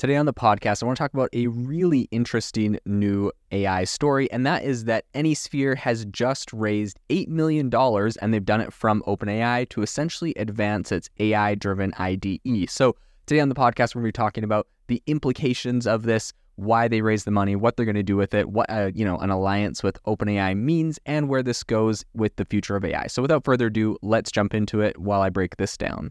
Today on the podcast, I want to talk about a really interesting new AI story, and that is that Anysphere has just raised $8 million, and they've done it from OpenAI to essentially advance its AI driven IDE. So, today on the podcast, we're going to be talking about the implications of this, why they raised the money, what they're going to do with it, what uh, you know an alliance with OpenAI means, and where this goes with the future of AI. So, without further ado, let's jump into it while I break this down.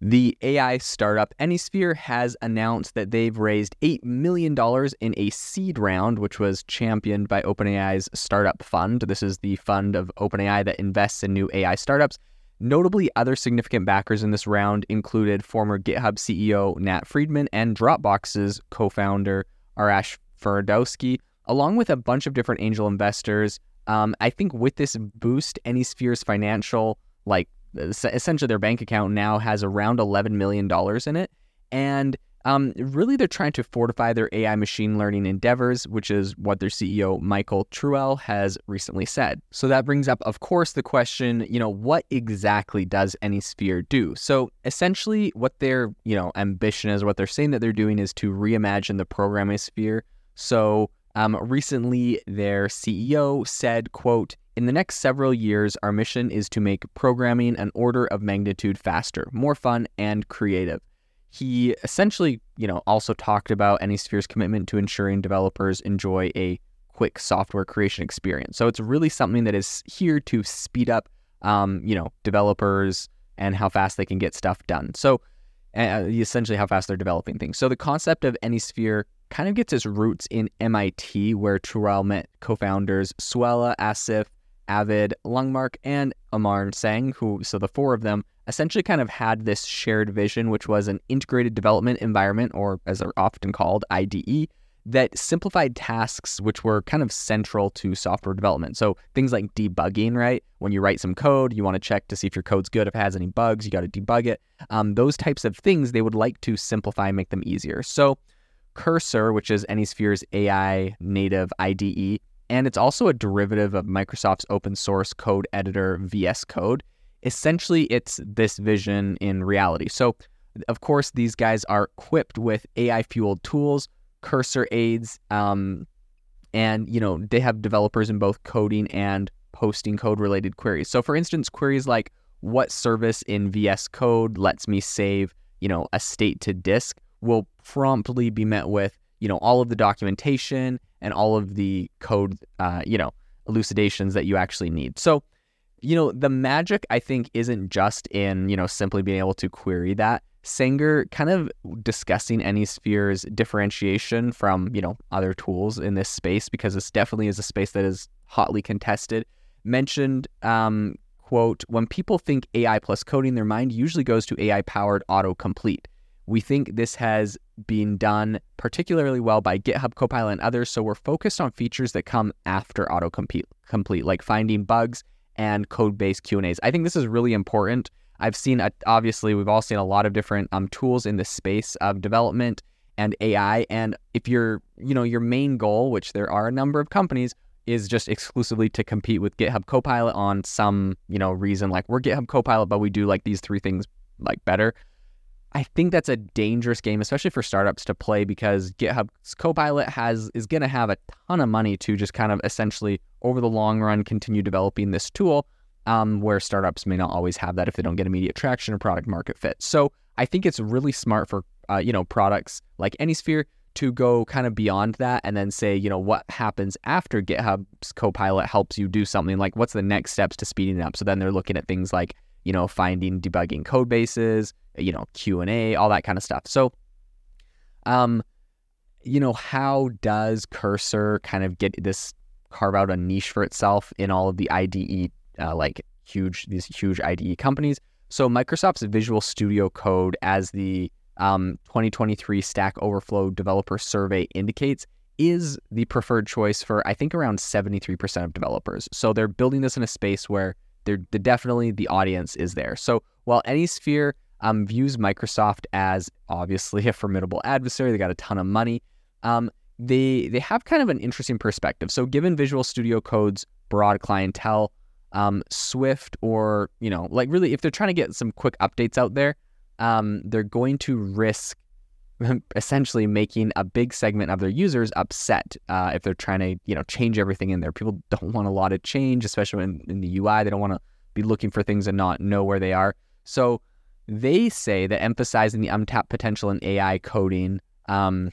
The AI startup Anysphere has announced that they've raised $8 million in a seed round, which was championed by OpenAI's startup fund. This is the fund of OpenAI that invests in new AI startups. Notably, other significant backers in this round included former GitHub CEO Nat Friedman and Dropbox's co founder Arash Ferdowsi, along with a bunch of different angel investors. Um, I think with this boost, Anysphere's financial like essentially their bank account now has around $11 million in it. And um, really, they're trying to fortify their AI machine learning endeavors, which is what their CEO, Michael Truell, has recently said. So that brings up, of course, the question, you know, what exactly does Anysphere do? So essentially, what their, you know, ambition is, what they're saying that they're doing is to reimagine the programming sphere. So um, recently, their CEO said, quote, in the next several years, our mission is to make programming an order of magnitude faster, more fun, and creative. He essentially, you know, also talked about Anysphere's commitment to ensuring developers enjoy a quick software creation experience. So it's really something that is here to speed up, um, you know, developers and how fast they can get stuff done. So uh, essentially, how fast they're developing things. So the concept of Anysphere kind of gets its roots in MIT, where Truell met co-founders Sualeh, Asif, Arvid, Lunnemark, and Aman Sanger, who, so the four of them essentially kind of had this shared vision, which was an integrated development environment, or as they're often called, IDE, that simplified tasks which were kind of central to software development. So things like debugging, right? When you write some code, you want to check to see if your code's good. If it has any bugs, you got to debug it. Um, those types of things they would like to simplify and make them easier. So Cursor, which is Anysphere's AI native IDE, and it's also a derivative of Microsoft's open source code editor VS Code. Essentially, it's this vision in reality. So, of course, these guys are equipped with AI fueled tools, cursor aids, um, and you know they have developers in both coding and posting code related queries. So, for instance, queries like what service in VS Code lets me save you know a state to disk will promptly be met with you know all of the documentation and all of the code, uh, you know, elucidations that you actually need. So, you know, the magic I think isn't just in, you know, simply being able to query that. Sanger kind of discussing Anysphere's differentiation from, you know, other tools in this space because this definitely is a space that is hotly contested. Mentioned, um, quote, when people think AI plus coding, their mind usually goes to AI powered autocomplete. We think this has been done particularly well by GitHub Copilot and others, so we're focused on features that come after autocomplete, complete, like finding bugs and code-based Q&As. I think this is really important. I've seen, a, obviously, we've all seen a lot of different um, tools in the space of development and AI. And if your, you know, your main goal, which there are a number of companies, is just exclusively to compete with GitHub Copilot on some, you know, reason like we're GitHub Copilot, but we do like these three things like better. I think that's a dangerous game, especially for startups to play because GitHub's Copilot has is going to have a ton of money to just kind of essentially over the long run continue developing this tool. Um, where startups may not always have that if they don't get immediate traction or product market fit. So I think it's really smart for uh, you know products like AnySphere to go kind of beyond that and then say, you know, what happens after GitHub's Copilot helps you do something like what's the next steps to speeding it up. So then they're looking at things like you know finding debugging code bases, you know Q and A, all that kind of stuff. So, um, you know, how does Cursor kind of get this carve out a niche for itself in all of the IDE uh, like huge these huge IDE companies? So Microsoft's Visual Studio Code, as the um, 2023 Stack Overflow Developer Survey indicates, is the preferred choice for I think around 73% of developers. So they're building this in a space where they're, they're definitely the audience is there. So while AnySphere um, views Microsoft as obviously a formidable adversary, they got a ton of money. Um, they they have kind of an interesting perspective. So given Visual Studio Code's broad clientele, um, Swift or you know like really if they're trying to get some quick updates out there, um, they're going to risk essentially making a big segment of their users upset uh, if they're trying to you know change everything in there. People don't want a lot of change, especially in, in the UI. They don't want to be looking for things and not know where they are. So they say that emphasizing the untapped potential in AI coding, um,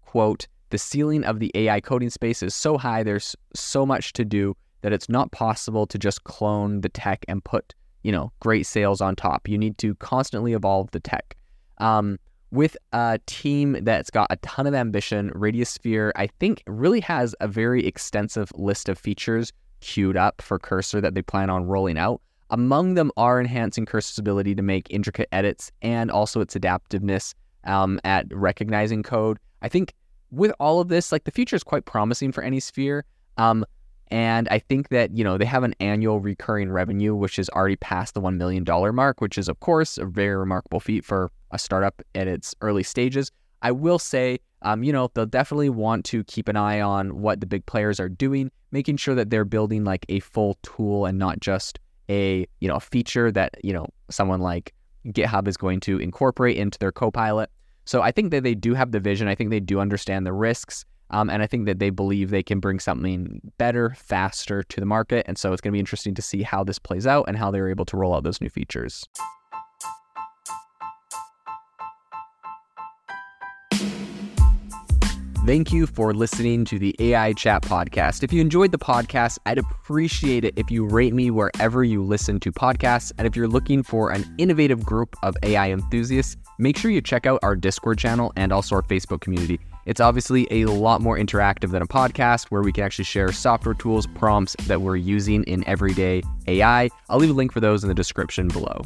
quote, the ceiling of the AI coding space is so high. There's so much to do that it's not possible to just clone the tech and put you know great sales on top. You need to constantly evolve the tech. Um, with a team that's got a ton of ambition, Radiusphere, I think, really has a very extensive list of features queued up for Cursor that they plan on rolling out. Among them are enhancing Cursor's ability to make intricate edits and also its adaptiveness um, at recognizing code. I think with all of this, like the future is quite promising for AnySphere. Um, and I think that, you know, they have an annual recurring revenue, which is already past the $1 million mark, which is, of course, a very remarkable feat for a startup at its early stages. I will say, um, you know, they'll definitely want to keep an eye on what the big players are doing, making sure that they're building like a full tool and not just a, you know, a feature that, you know, someone like GitHub is going to incorporate into their copilot. So I think that they do have the vision. I think they do understand the risks. Um, and I think that they believe they can bring something better, faster to the market. And so it's going to be interesting to see how this plays out and how they're able to roll out those new features. Thank you for listening to the AI Chat podcast. If you enjoyed the podcast, I'd appreciate it if you rate me wherever you listen to podcasts. And if you're looking for an innovative group of AI enthusiasts, make sure you check out our Discord channel and also our Facebook community. It's obviously a lot more interactive than a podcast where we can actually share software tools, prompts that we're using in everyday AI. I'll leave a link for those in the description below.